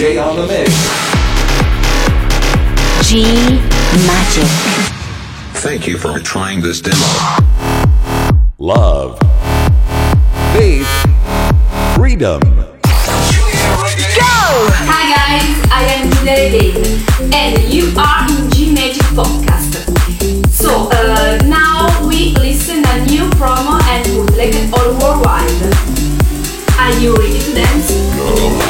DJ on the mix. G Magic. Thank you for trying this demo. Love. Faith. Freedom. Go! Hi guys, I am Giulia Regain and you are in G Magic Podcast. So uh, now we listen a new promo and bootleg all worldwide. Are you ready to dance? We party, party,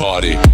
party.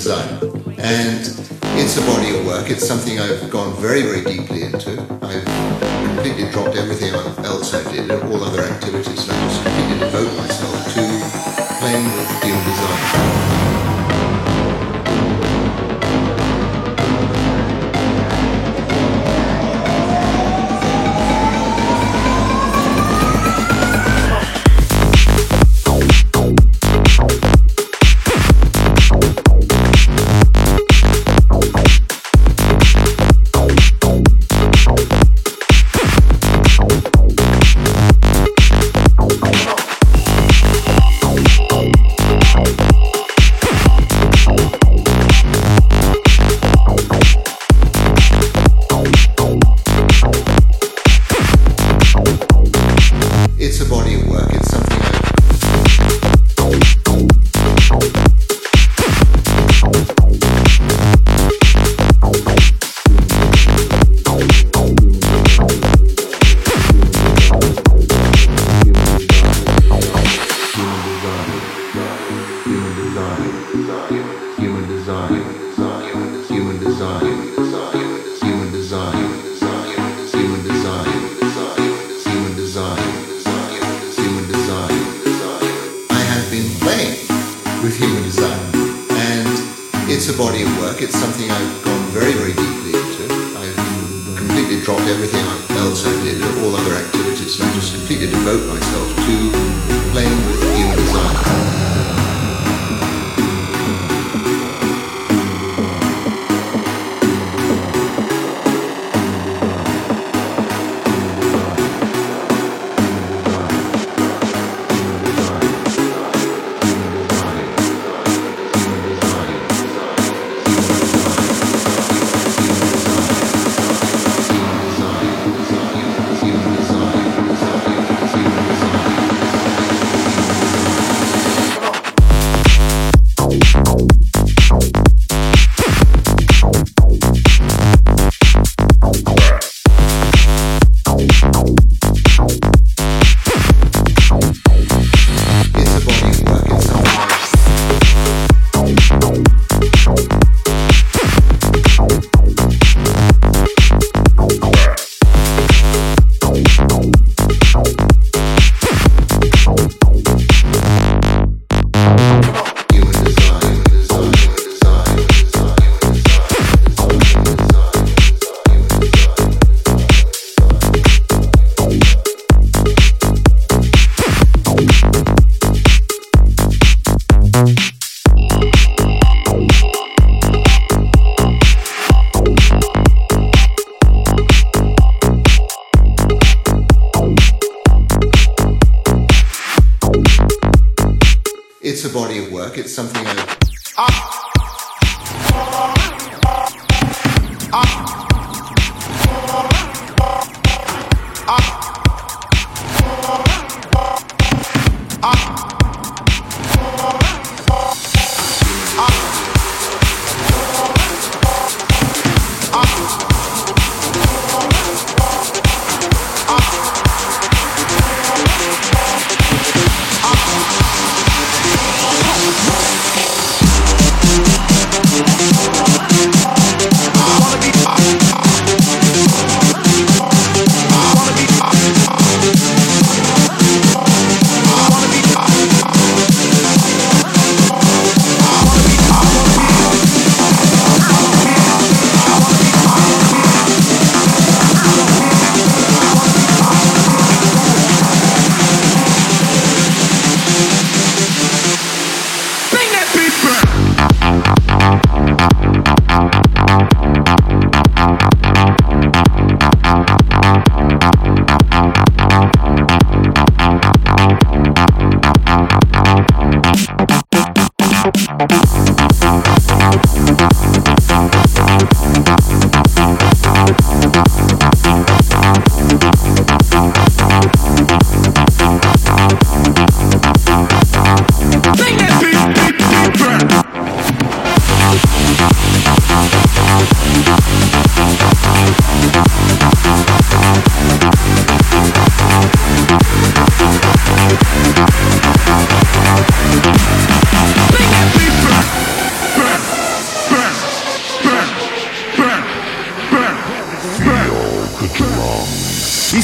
design. It's something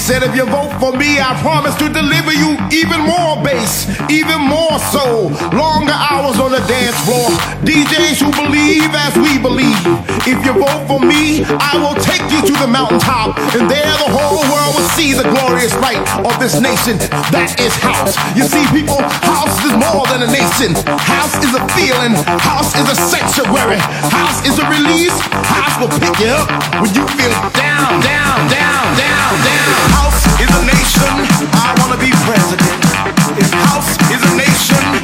said, if you vote for me, I promise to deliver you even more bass, even more soul. Longer hours on the dance floor. DJs who believe as we believe. If you vote for me, I will take you to the mountaintop. And there the whole world will see the glorious light of this nation. That is house. You see, people, house is more than a nation. House is a feeling. House is a sanctuary. House is a release. House will pick you up when you feel down, down, down, down, down. House is a nation. I wanna be president. If house is a nation,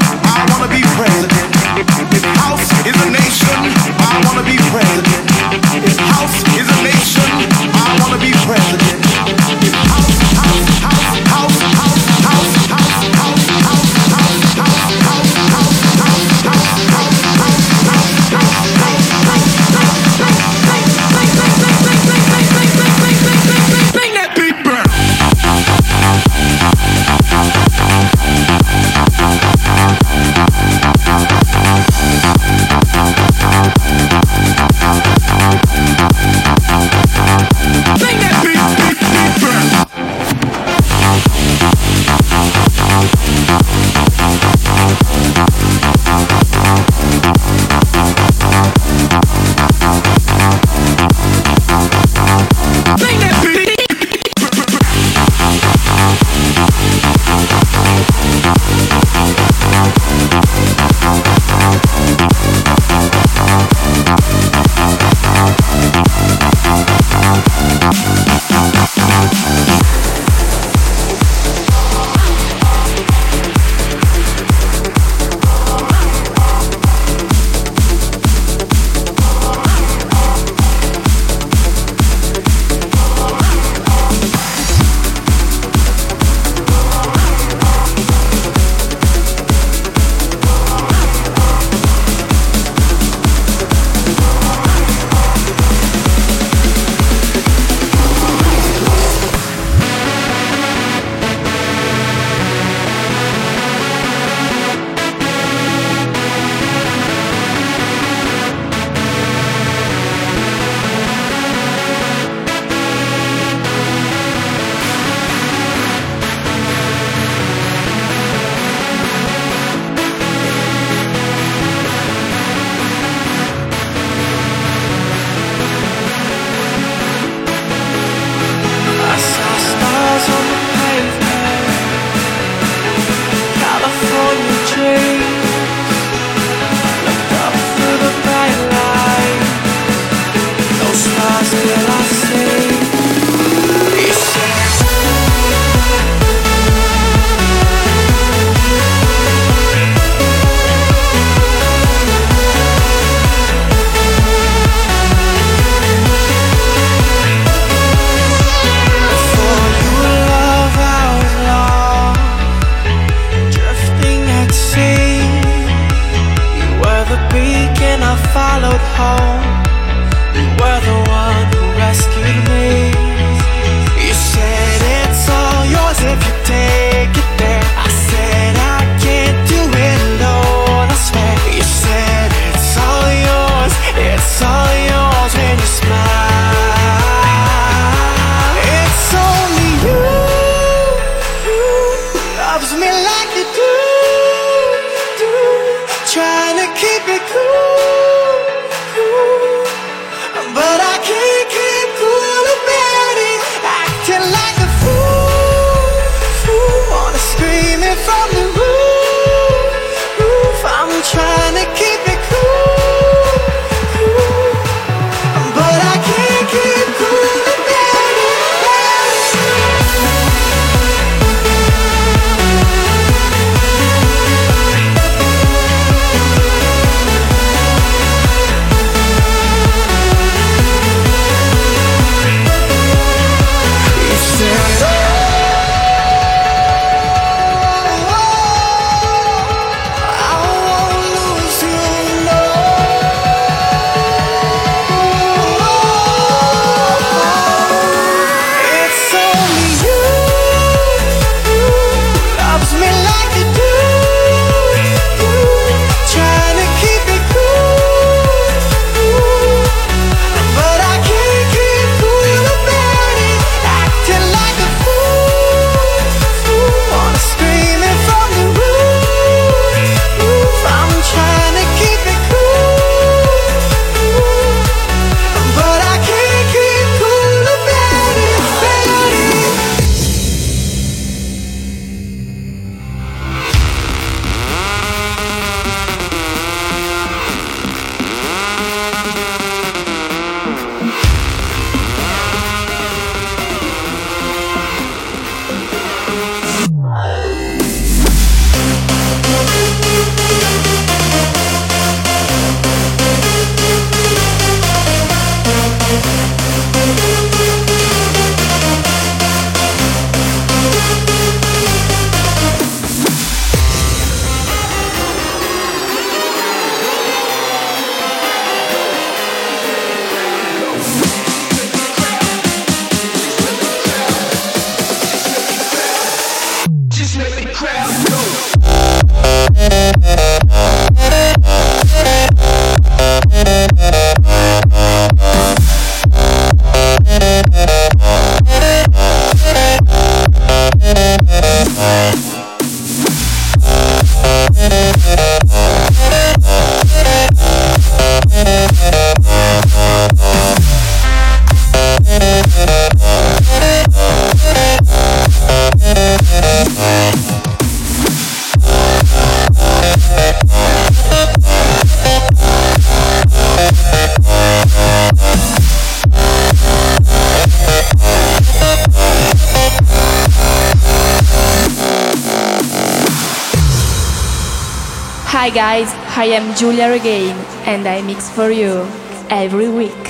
guys, I am Giulia again, and I mix for you every week.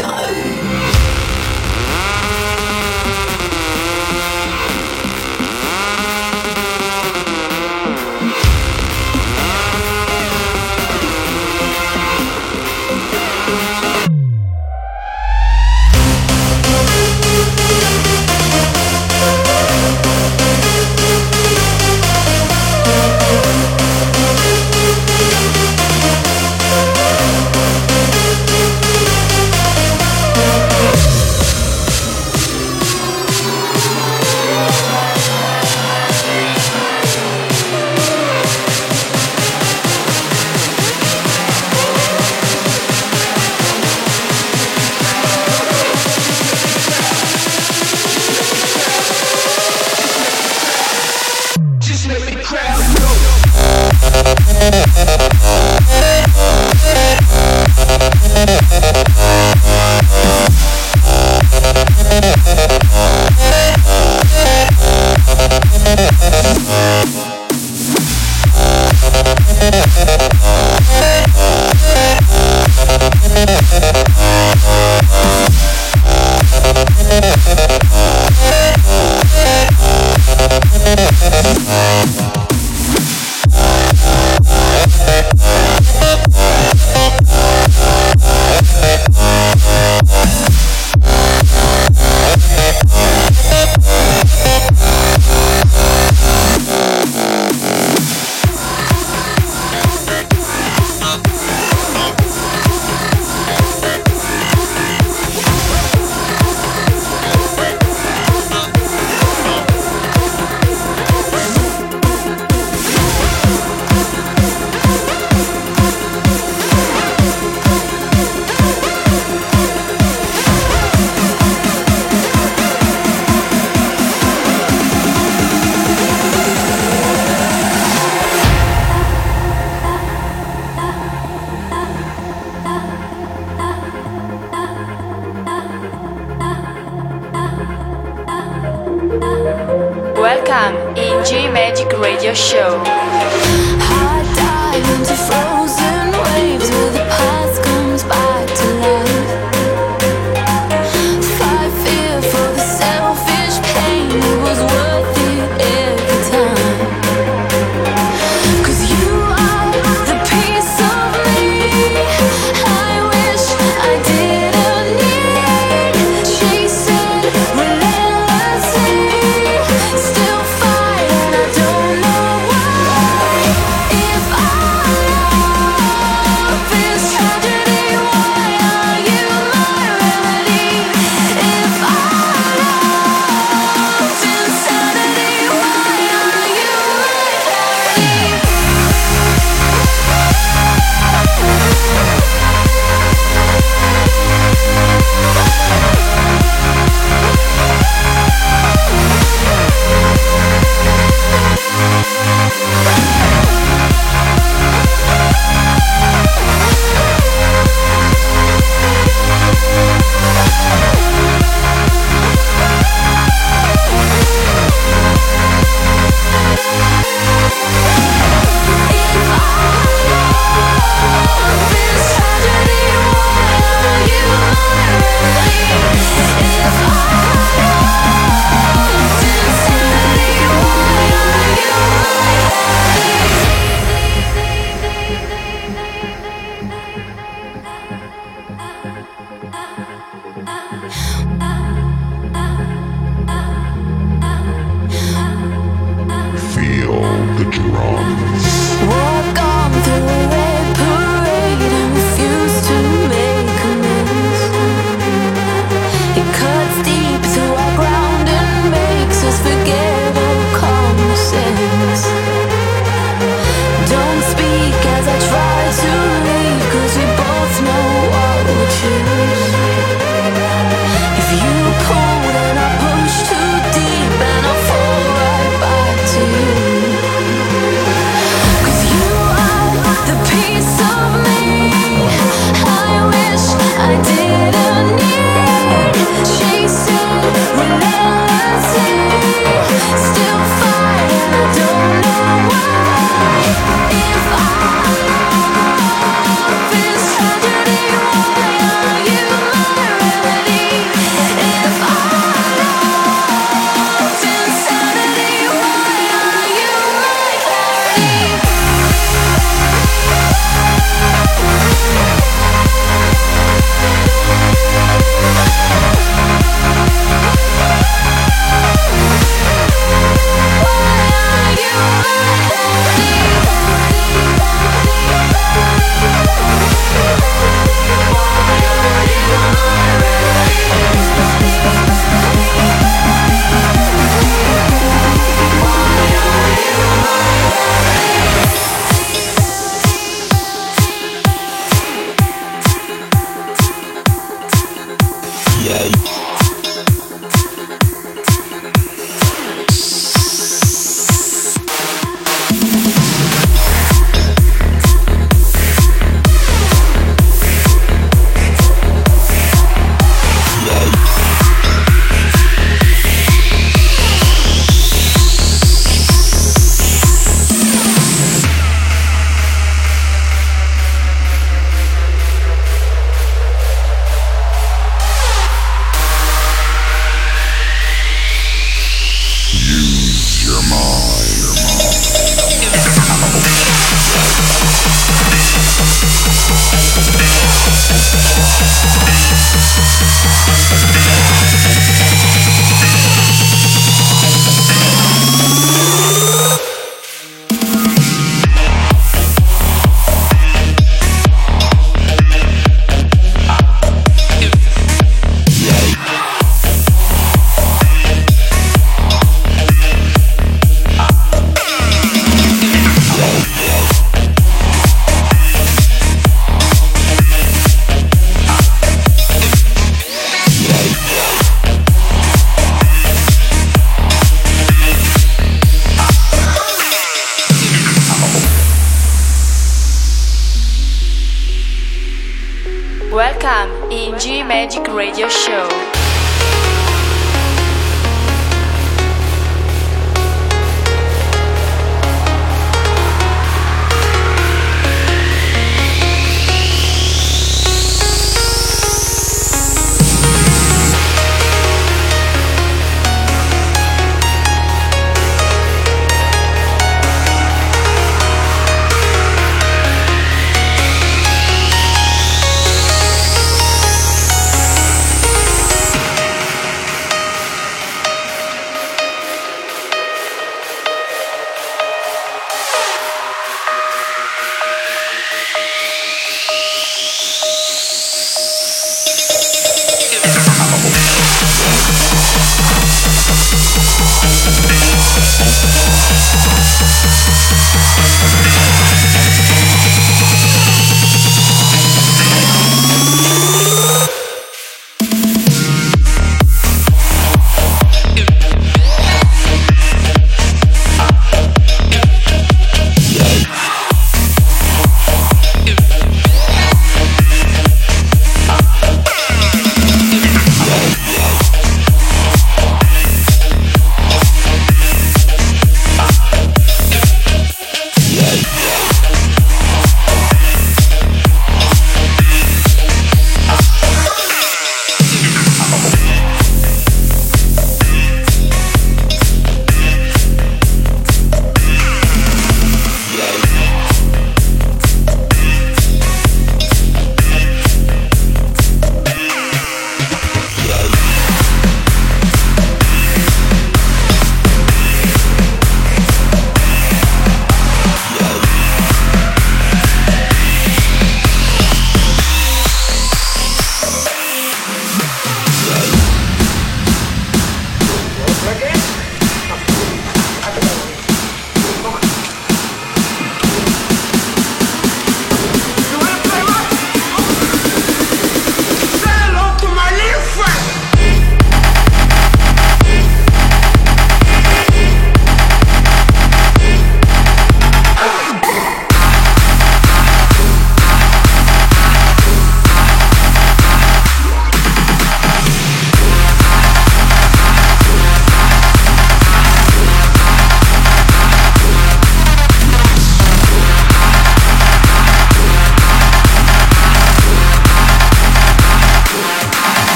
in G Magic Radio Show.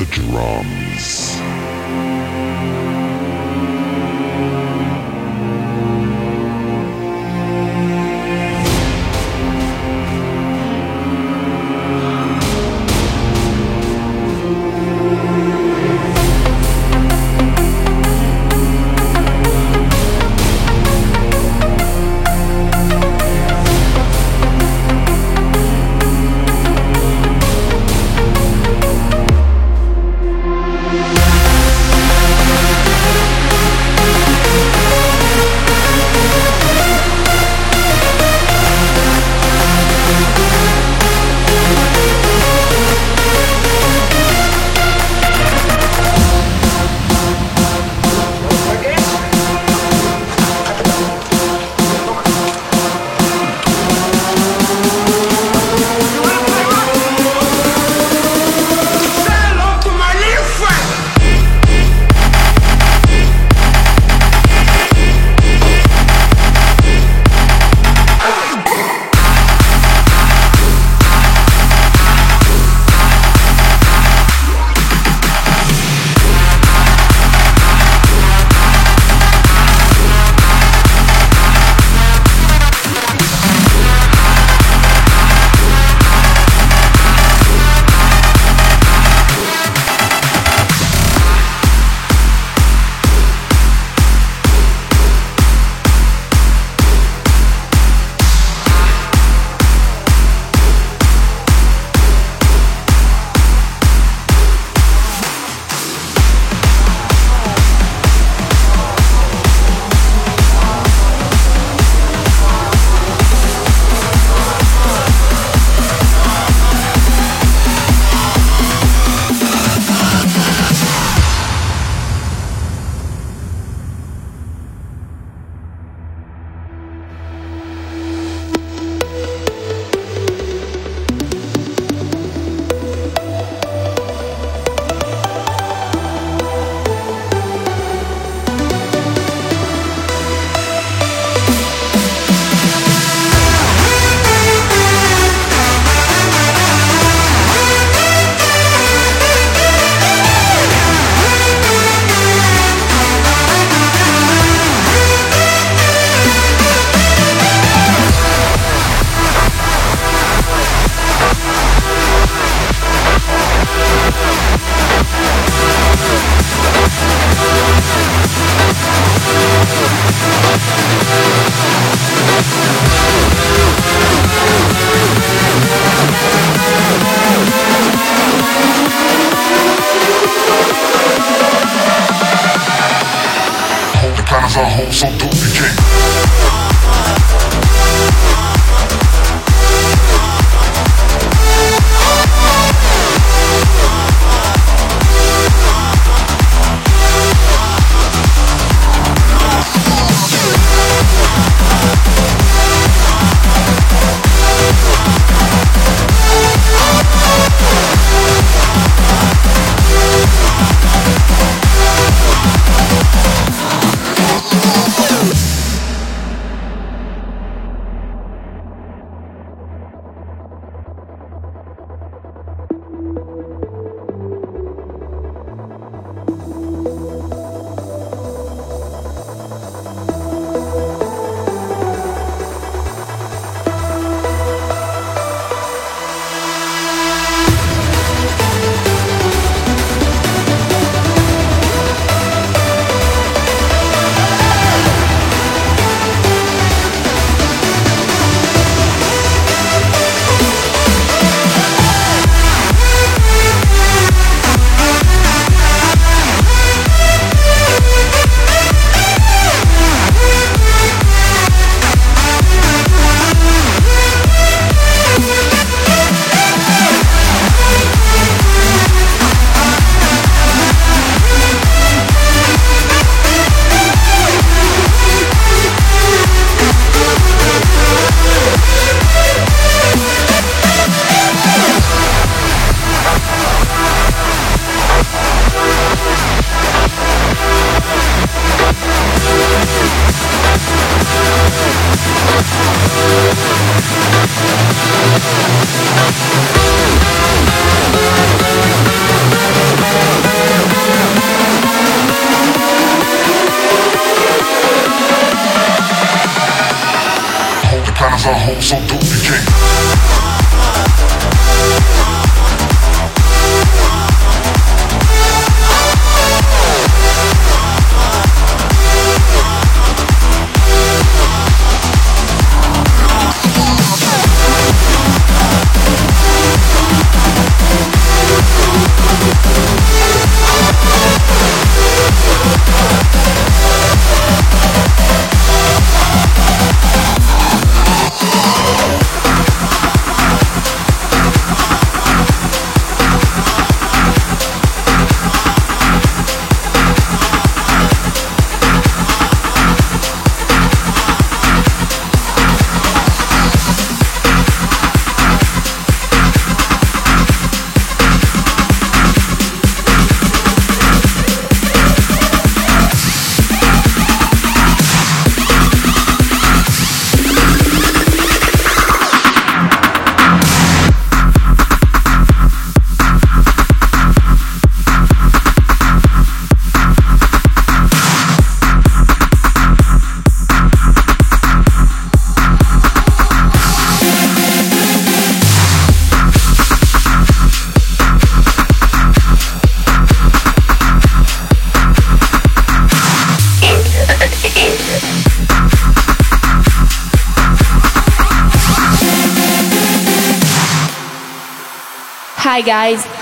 The drums.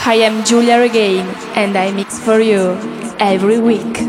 I am Giulia Regain and I mix for you every week.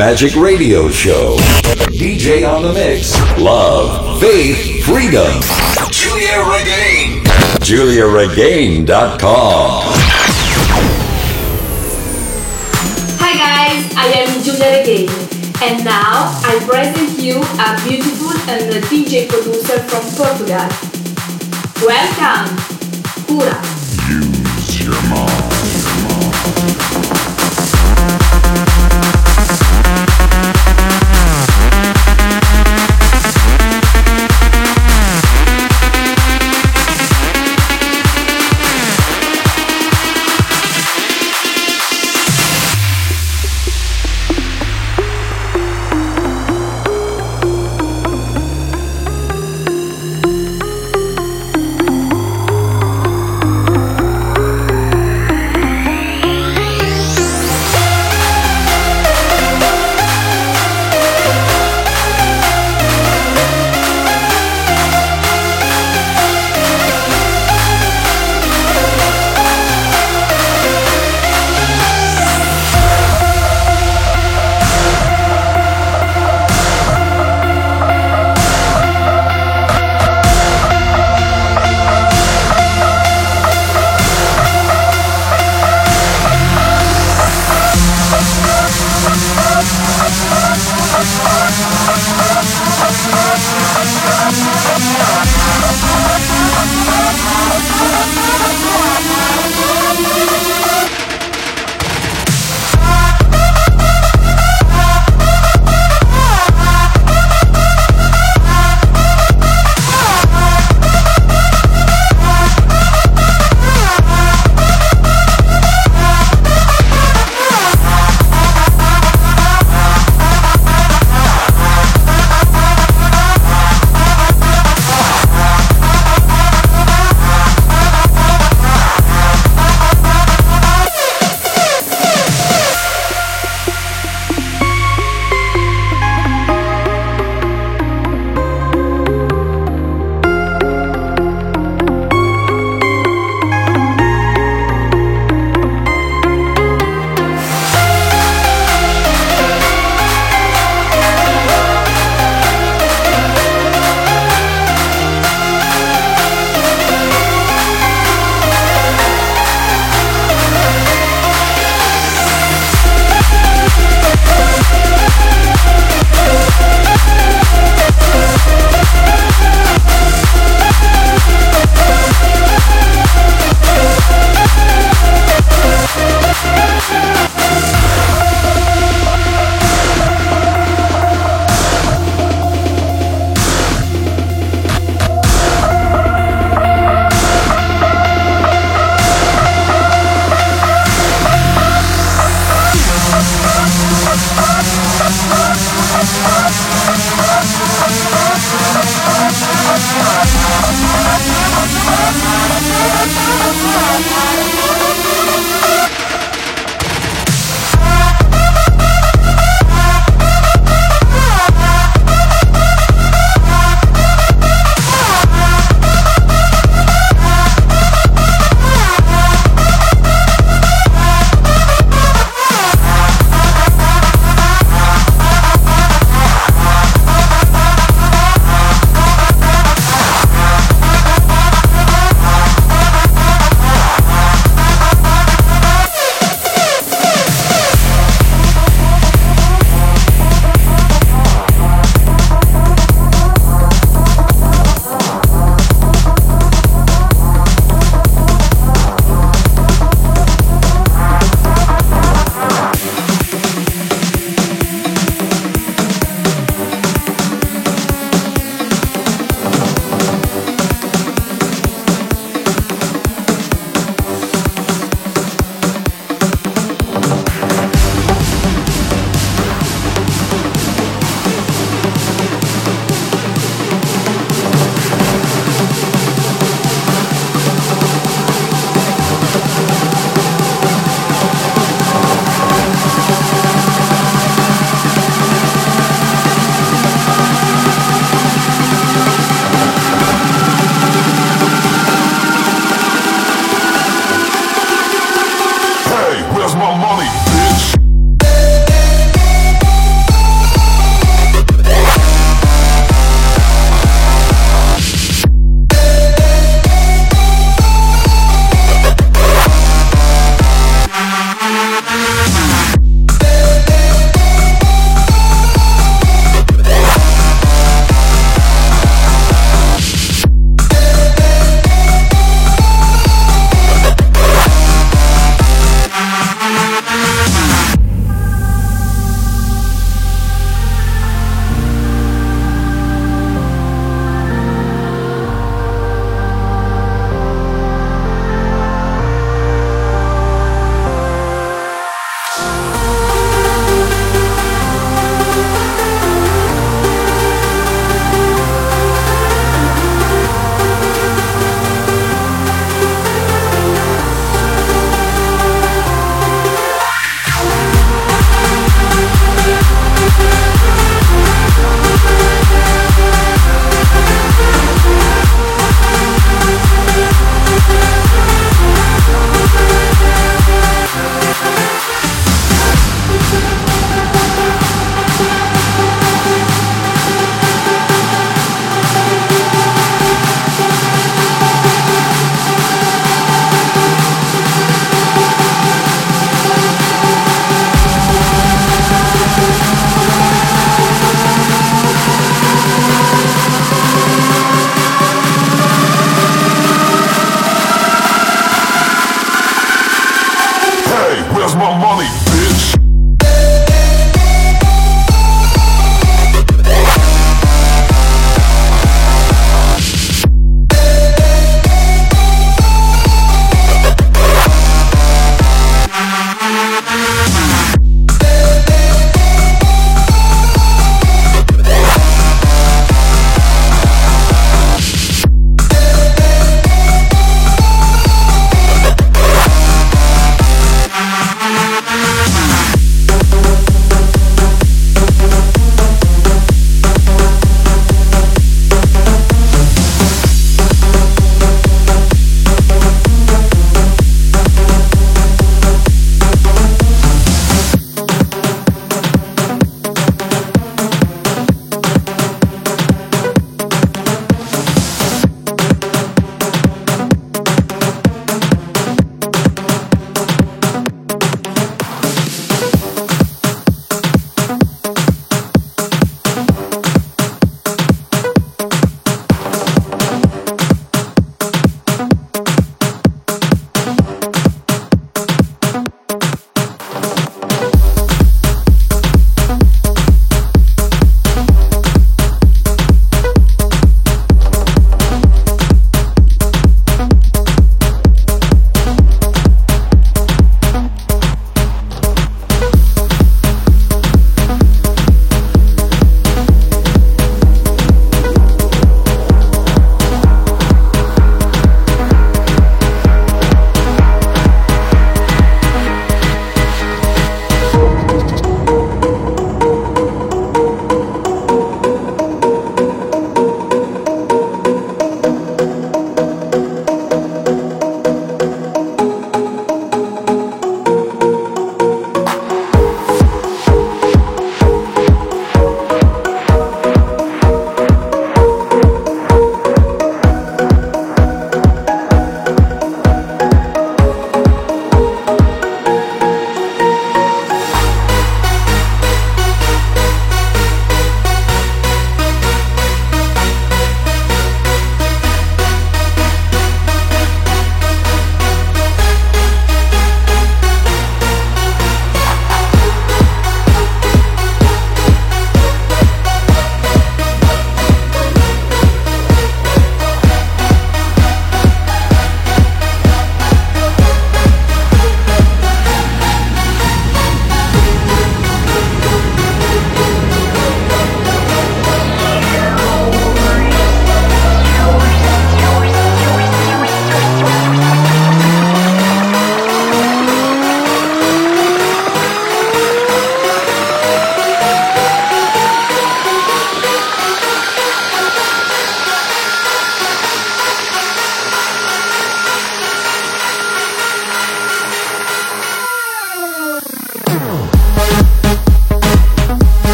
Magic Radio Show. DJ on the mix. Love, faith, freedom. Giulia Regain. GiuliaRegain.com. Hi guys, I am Giulia Regain, and now I present you a beautiful and a DJ producer from Portugal. Welcome, Kura.